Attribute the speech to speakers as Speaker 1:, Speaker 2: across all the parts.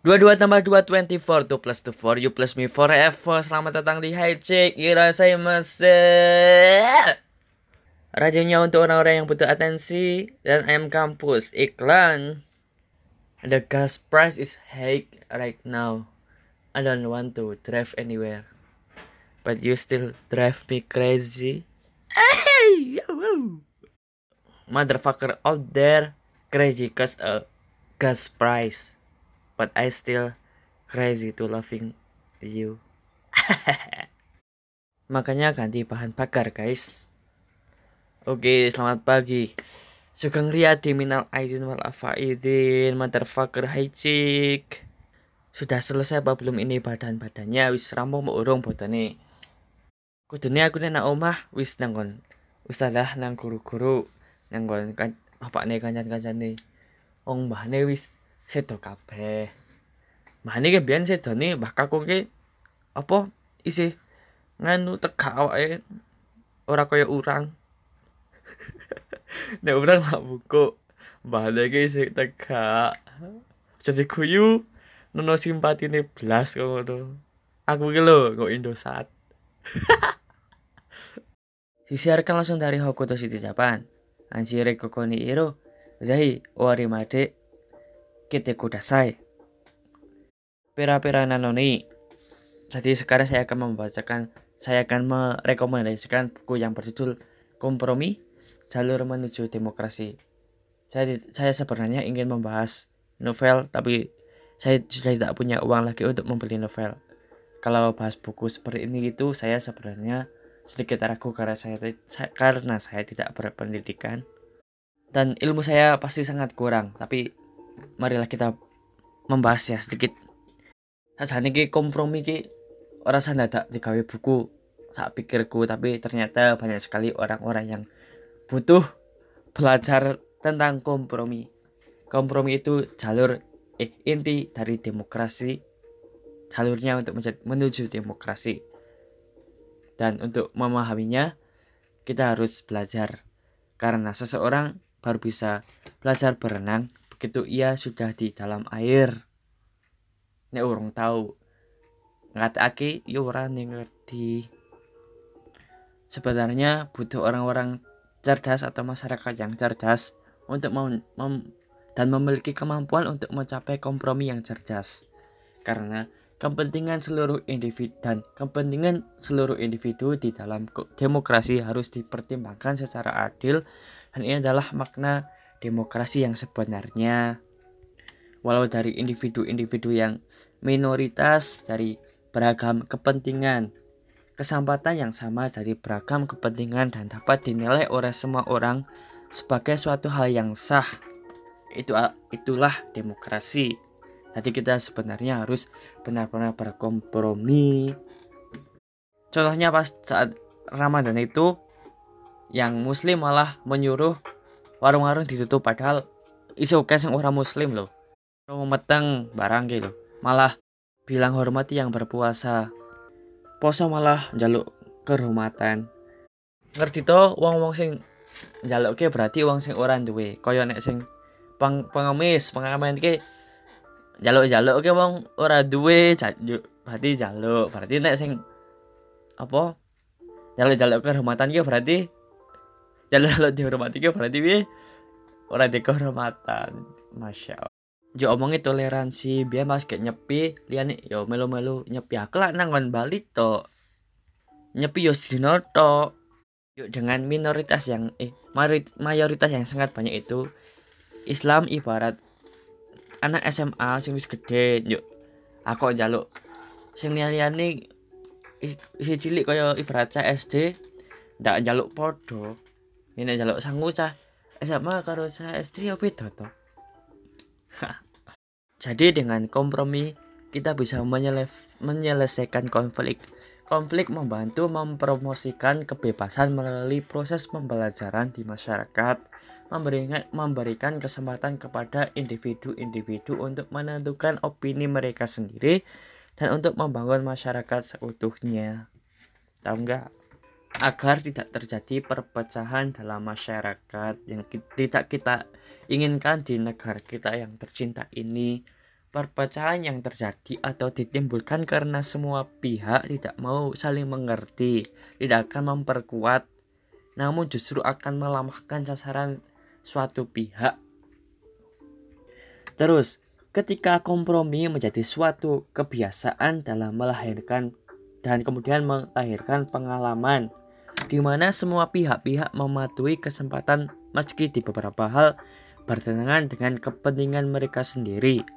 Speaker 1: Dua dua tambah dua twenty four two plus two four you plus me forever. Selamat datang di High Check. Irasai mase. Radionya untuk orang-orang yang butuh atensi dan ayam kampus iklan. The gas price is high right now. I don't want to drive anywhere, but you still drive me crazy. Motherfucker out there crazy cause a gas price but I still crazy to loving you. Makanya ganti bahan bakar guys. Oke, selamat pagi. Sugeng Riyadi minal aidin wal afaidin motherfucker hai cik. Sudah selesai apa belum ini badan-badannya wis rampung urung botone. Kudune aku nang omah wis nanggon ustazah nang guru-guru nanggon kan bapakne kancan-kancane. Wong mbahne wis sedo kabeh. Mbahne ki biyen sedone mbah kakung ki apa isih nganu tegak awake ora kaya urang. Nek urang lak buku, mbahne ki isih tegak. Jadi kuyu nono simpatine blas kok ngono. Aku ki lho kok Indosat. Disiarkan langsung dari Hokuto City Japan. Anjire kokoni iro. Zahi owari made kite kudasai. Pera-pera nanoni. Jadi sekarang saya akan membacakan, saya akan merekomendasikan buku yang berjudul Kompromi Jalur Menuju Demokrasi. Saya, saya sebenarnya ingin membahas novel, tapi saya sudah tidak punya uang lagi untuk membeli novel. Kalau bahas buku seperti ini itu, saya sebenarnya sedikit ragu karena saya, karena saya tidak berpendidikan dan ilmu saya pasti sangat kurang. Tapi marilah kita membahas ya sedikit. Saat ini kompromi ki orang sana tak digawe buku saat pikirku tapi ternyata banyak sekali orang-orang yang butuh belajar tentang kompromi. Kompromi itu jalur eh inti dari demokrasi jalurnya untuk menuju demokrasi. Dan untuk memahaminya kita harus belajar karena seseorang baru bisa belajar berenang begitu ia sudah di dalam air. Nek urung tahu ngatakake yo ora ngerti. Sebenarnya butuh orang-orang cerdas atau masyarakat yang cerdas untuk mem mem dan memiliki kemampuan untuk mencapai kompromi yang cerdas. Karena kepentingan seluruh individu dan kepentingan seluruh individu di dalam demokrasi harus dipertimbangkan secara adil dan ini adalah makna demokrasi yang sebenarnya. Walau dari individu-individu yang minoritas dari beragam kepentingan, kesempatan yang sama dari beragam kepentingan dan dapat dinilai oleh semua orang sebagai suatu hal yang sah. Itu itulah demokrasi. Jadi kita sebenarnya harus benar-benar berkompromi. Contohnya pas saat Ramadan itu yang muslim malah menyuruh warung-warung ditutup padahal iso oke sing orang muslim loh. Mau meteng barang gitu malah bilang hormati yang berpuasa. Poso malah jaluk kehormatan. Ngerti to wong-wong sing jaluk ke berarti wong sing orang duwe. Kaya nek sing pang pengemis pengamen ke jaluk-jaluk ke wong ora duwe berarti jaluk. Berarti nek sing apa? Jaluk-jaluk kehormatan ke berarti jaluk-jaluk dihormati ke berarti bi orang di kehormatan. Masya Allah. Jo omongin toleransi biar mas kayak nyepi liane yo melu melu nyepi. Aku lah nangon balik to nyepi yo sedino to yuk dengan minoritas yang eh mayoritas yang sangat banyak itu Islam ibarat anak SMA sing wis gede yuk aku jaluk sing liane si cilik kaya ibarat SD ndak jaluk podo. Ini jaluk sanggup cah SMA karo cah SD ya beda to. Jadi dengan kompromi kita bisa menyelesaikan konflik. Konflik membantu mempromosikan kebebasan melalui proses pembelajaran di masyarakat, memberikan kesempatan kepada individu-individu untuk menentukan opini mereka sendiri dan untuk membangun masyarakat seutuhnya. Tahu nggak? agar tidak terjadi perpecahan dalam masyarakat yang tidak kita inginkan di negara kita yang tercinta ini perpecahan yang terjadi atau ditimbulkan karena semua pihak tidak mau saling mengerti tidak akan memperkuat namun justru akan melamahkan sasaran suatu pihak terus ketika kompromi menjadi suatu kebiasaan dalam melahirkan dan kemudian melahirkan pengalaman di mana semua pihak-pihak mematuhi kesempatan meski di beberapa hal bertentangan dengan kepentingan mereka sendiri.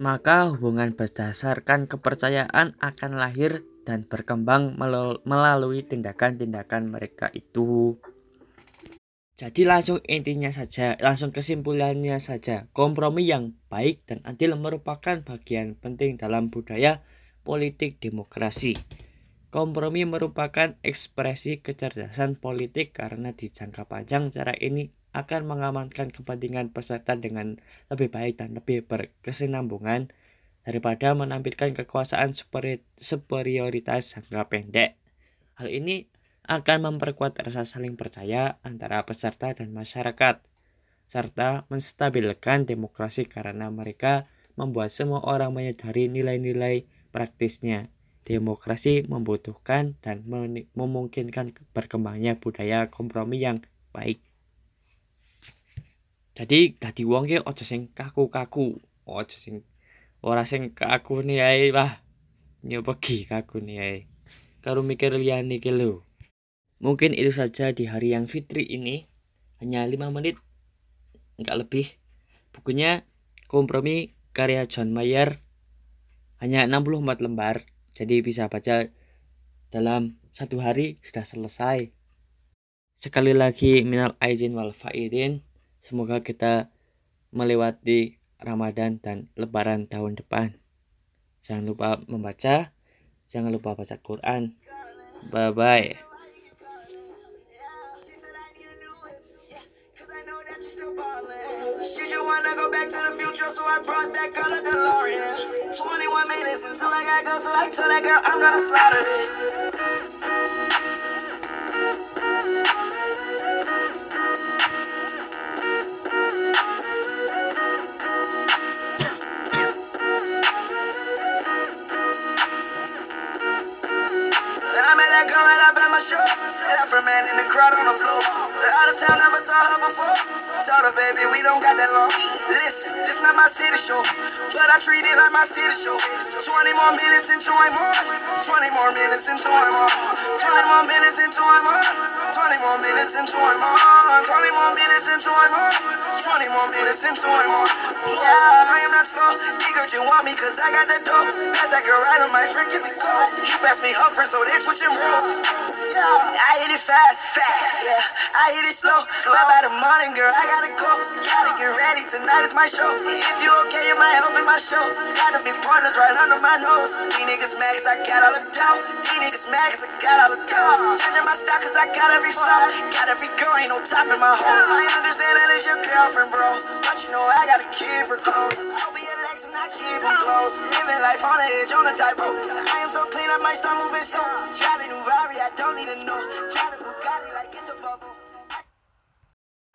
Speaker 1: Maka hubungan berdasarkan kepercayaan akan lahir dan berkembang melalui tindakan-tindakan mereka itu. Jadi langsung intinya saja, langsung kesimpulannya saja. Kompromi yang baik dan adil merupakan bagian penting dalam budaya politik demokrasi. Kompromi merupakan ekspresi kecerdasan politik karena di jangka panjang cara ini akan mengamankan kepentingan peserta dengan lebih baik dan lebih berkesinambungan daripada menampilkan kekuasaan superioritas jangka pendek. Hal ini akan memperkuat rasa saling percaya antara peserta dan masyarakat, serta menstabilkan demokrasi karena mereka membuat semua orang menyadari nilai-nilai praktisnya demokrasi membutuhkan dan memungkinkan berkembangnya budaya kompromi yang baik. Jadi dadi wong ki sing kaku-kaku, aja sing ora sing kaku ae wah. Nyopegi kaku nih ae. Karo mikir liyane ki lho. Mungkin itu saja di hari yang fitri ini. Hanya 5 menit enggak lebih. Bukunya Kompromi karya John Mayer hanya 64 lembar jadi bisa baca dalam satu hari sudah selesai. Sekali lagi minal aizin wal faidin. Semoga kita melewati Ramadan dan Lebaran tahun depan. Jangan lupa membaca, jangan lupa baca Quran. Bye bye. so I brought that color DeLorean. 21 minutes until I got go, so I told that girl I'm gonna slaughter I Left her man in the crowd on the floor. Out of town, never saw her before. Told her, baby, we don't got that long. Listen, this not my city show, but I treat it like my city show. 20 more minutes into I'm on. 20 more minutes into I'm on. 20 more minutes into I'm on. 20 more minutes into I'm on. 20 more minutes into I'm on. 20 more minutes into I'm on. Yeah, I am not slow. Niggas, you want me cause I got the dope. As I can ride on my me cold. He passed me up, friend, so they switching roles. I hit it fast. Fast. Yeah, I hit it slow. Bye by the morning, girl. I gotta go. Gotta get ready, tonight is my show. If you okay, you might help in my show. Gotta be pointers right under my nose. These niggas mad cause I got all the dough. These niggas mad cause I got all the dough. Changing my style cause I got every flow. Got every girl, ain't no top in my hole. I understand that it's your girlfriend, bro. But you know I gotta keep her close. I'll be and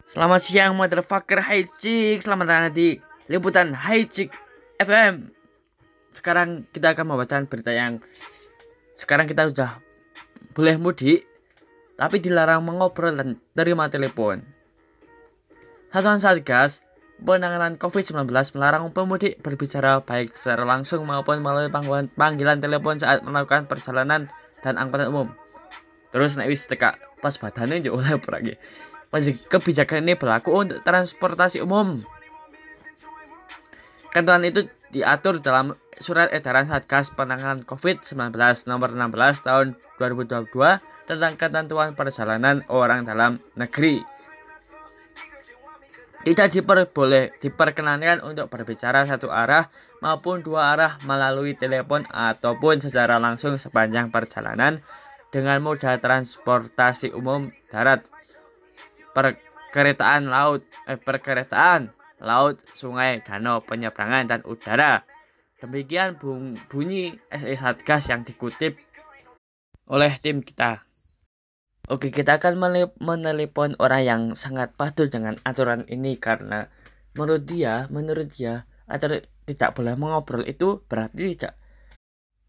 Speaker 1: Selamat siang motherfucker. Hai Cik. Selamat datang di Liputan Hai Cik FM Sekarang kita akan membacakan berita yang Sekarang kita sudah boleh mudik Tapi dilarang mengobrol dan terima telepon. Satuan Satgas Penanganan COVID-19 melarang pemudik berbicara baik secara langsung maupun melalui panggilan, panggilan telepon saat melakukan perjalanan dan angkutan umum. Terus naik wis teka pas badannya juga oleh pergi kebijakan ini berlaku untuk transportasi umum. Ketentuan itu diatur dalam Surat Edaran Satgas Penanganan COVID-19 nomor 16 tahun 2022 tentang ketentuan perjalanan orang dalam negeri. Tidak diperboleh diperkenankan untuk berbicara satu arah maupun dua arah melalui telepon ataupun secara langsung sepanjang perjalanan dengan moda transportasi umum darat perkeretaan laut, eh, perkeretaan laut, sungai, danau, penyeberangan dan udara. Demikian bunyi SE Satgas yang dikutip oleh tim kita. Oke, kita akan menelepon orang yang sangat patuh dengan aturan ini karena menurut dia, menurut dia, agar tidak boleh mengobrol itu berarti tidak.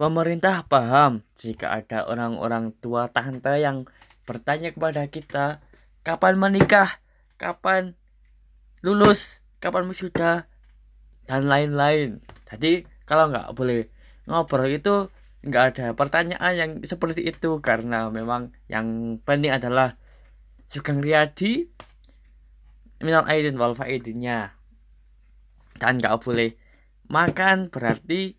Speaker 1: Pemerintah paham jika ada orang-orang tua tante yang bertanya kepada kita kapan menikah, kapan lulus, kapan wisuda, dan lain-lain. Jadi kalau nggak boleh ngobrol itu nggak ada pertanyaan yang seperti itu karena memang yang penting adalah Sugeng Riyadi minal aidin wal faidinnya. Dan nggak boleh makan berarti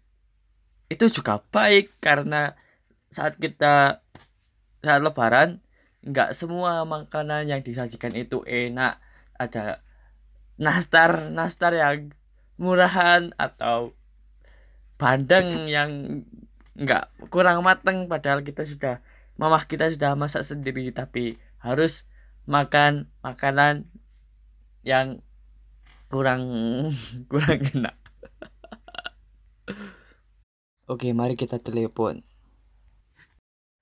Speaker 1: itu juga baik karena saat kita saat lebaran nggak semua makanan yang disajikan itu enak. Ada nastar nastar yang murahan atau bandeng yang nggak kurang mateng padahal kita sudah mamah kita sudah masak sendiri tapi harus makan makanan yang kurang kurang enak. Oke mari kita telepon.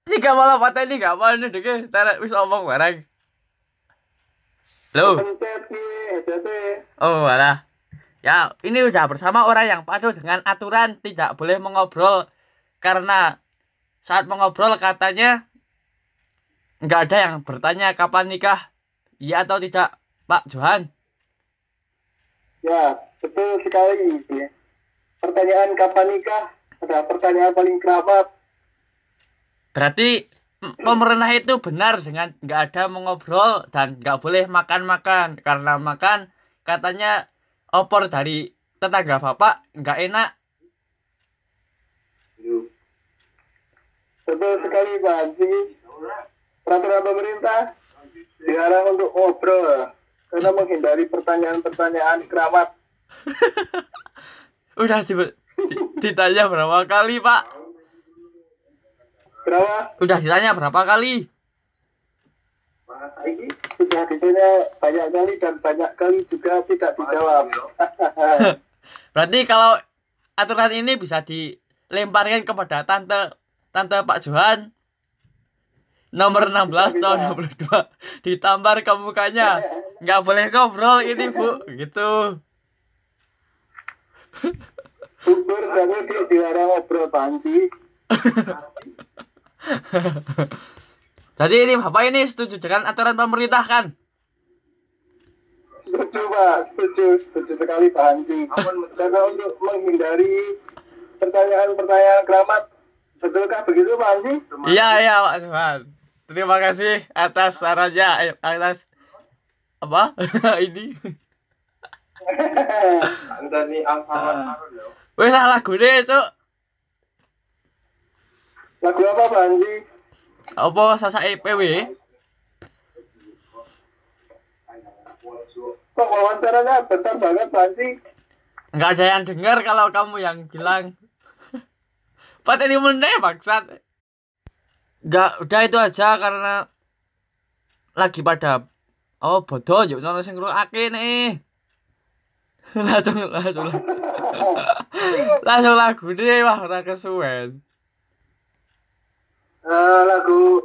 Speaker 1: Jika malah patah ini gak apa nih deh tarik wis omong barang halo. Oh malah ya ini udah bersama orang yang patuh dengan aturan tidak boleh mengobrol karena saat mengobrol katanya nggak ada yang bertanya kapan nikah iya atau tidak Pak Johan?
Speaker 2: Ya betul sekali ya. pertanyaan kapan nikah adalah pertanyaan paling kerabat
Speaker 1: berarti pemerintah itu benar dengan nggak ada mengobrol dan nggak boleh makan-makan. Karena makan katanya opor dari tetangga bapak nggak enak
Speaker 2: Betul sekali Pak Haji. Peraturan pemerintah dilarang untuk ngobrol karena menghindari pertanyaan-pertanyaan keramat.
Speaker 1: Udah di, ditanya berapa kali Pak?
Speaker 2: Berapa?
Speaker 1: Udah ditanya berapa kali?
Speaker 2: Sudah ditanya banyak kali dan banyak kali juga tidak dijawab.
Speaker 1: Berarti kalau aturan ini bisa dilemparkan kepada tante Tante Pak Johan. Nomor 16 tahun 62 ditampar ke mukanya. Nggak boleh ngobrol ini bu. Gitu.
Speaker 2: Bubur kamu di dilarang ngobrol panci
Speaker 1: jadi ini bapak ini setuju dengan aturan pemerintah kan?
Speaker 2: Setuju pak. Setuju. Setuju sekali Pak Hansi karena untuk menghindari pertanyaan-pertanyaan keramat Betulkah begitu Pak Anji?
Speaker 1: Iya iya Pak Tuhan. Terima kasih atas sarannya atas apa ini.
Speaker 2: Antoni Alfamart
Speaker 1: Wes salah gue cuk.
Speaker 2: Lagu apa Pak Anji?
Speaker 1: Apa sasa EPW?
Speaker 2: Kok wawancaranya bentar banget Pak Anji?
Speaker 1: Enggak ada yang dengar kalau kamu yang bilang ini meneh bangsat. Enggak, udah itu aja karena lagi pada oh bodoh yuk nono sing ngrungake nih. langsung langsung langsung lagu deh wah ora kesuwen.
Speaker 2: Uh, lagu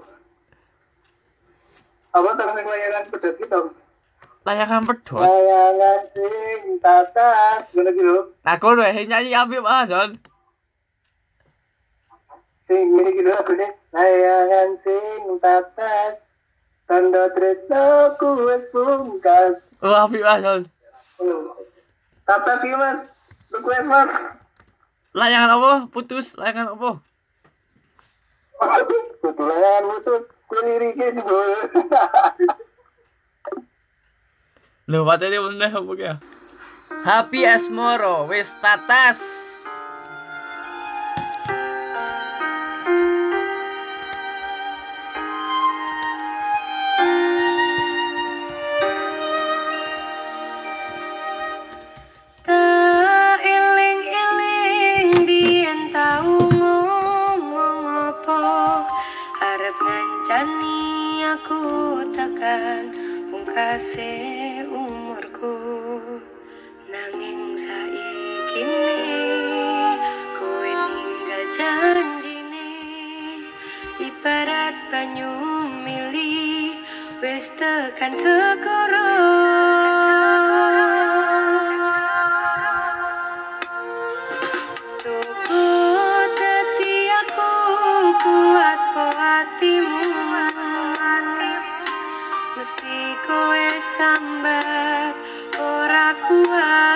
Speaker 2: apa tentang layangan pedot gitu
Speaker 1: layangan pedot
Speaker 2: layangan sing tatas gimana gitu
Speaker 1: aku udah nyanyi Habib ah Don
Speaker 2: sing ini gitu lagunya layangan sing tatas tanda tresno ku wis pungkas.
Speaker 1: Oh api mas
Speaker 2: tatas iki mas. Lu kuwi mas.
Speaker 1: Layangan apa? Putus layangan apa?
Speaker 2: Betul layangan putus. Kuliri ki sih
Speaker 1: Lho, patene meneh apa ya? Happy Asmoro wis tatas.
Speaker 3: janji aku takkan pungkase umurku. Nanging saiki kowe ninggal janjine. Ibarat banyu mili wis tekan segoro. Kowe sambat ora kuat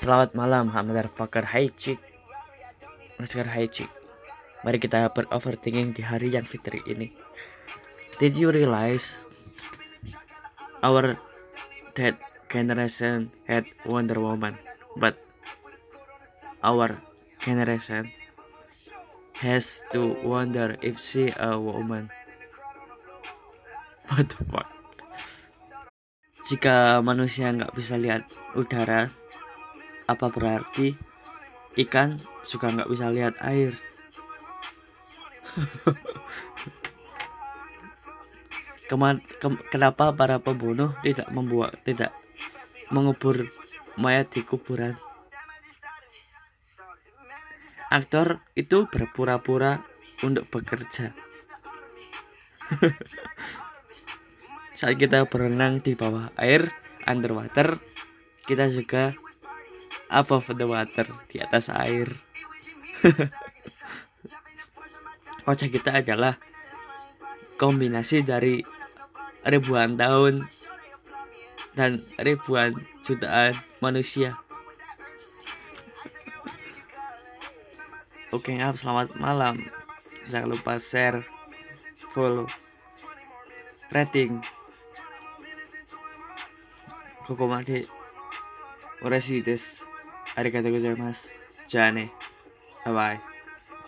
Speaker 1: Selamat malam, motherfucker. Hai chick. Namaskar, hai chick. Mari kita beroverthinking di hari yang fitri ini. Did you realize our that generation had Wonder Woman, but our generation has to wonder if she a woman. What the fuck? Jika manusia nggak bisa lihat udara, apa berarti ikan juga nggak bisa lihat air? Kema- kem- kenapa para pembunuh tidak membuat tidak mengubur mayat di kuburan? Aktor itu berpura-pura untuk bekerja. Saat kita berenang di bawah air, underwater, kita juga above the water, di atas air. Wajah kita adalah kombinasi dari ribuan tahun dan ribuan jutaan manusia. Oke, up, selamat malam. Jangan lupa share, follow, rating. ここまでおらしいです。ありがとうございます。じゃあね。バイバイ。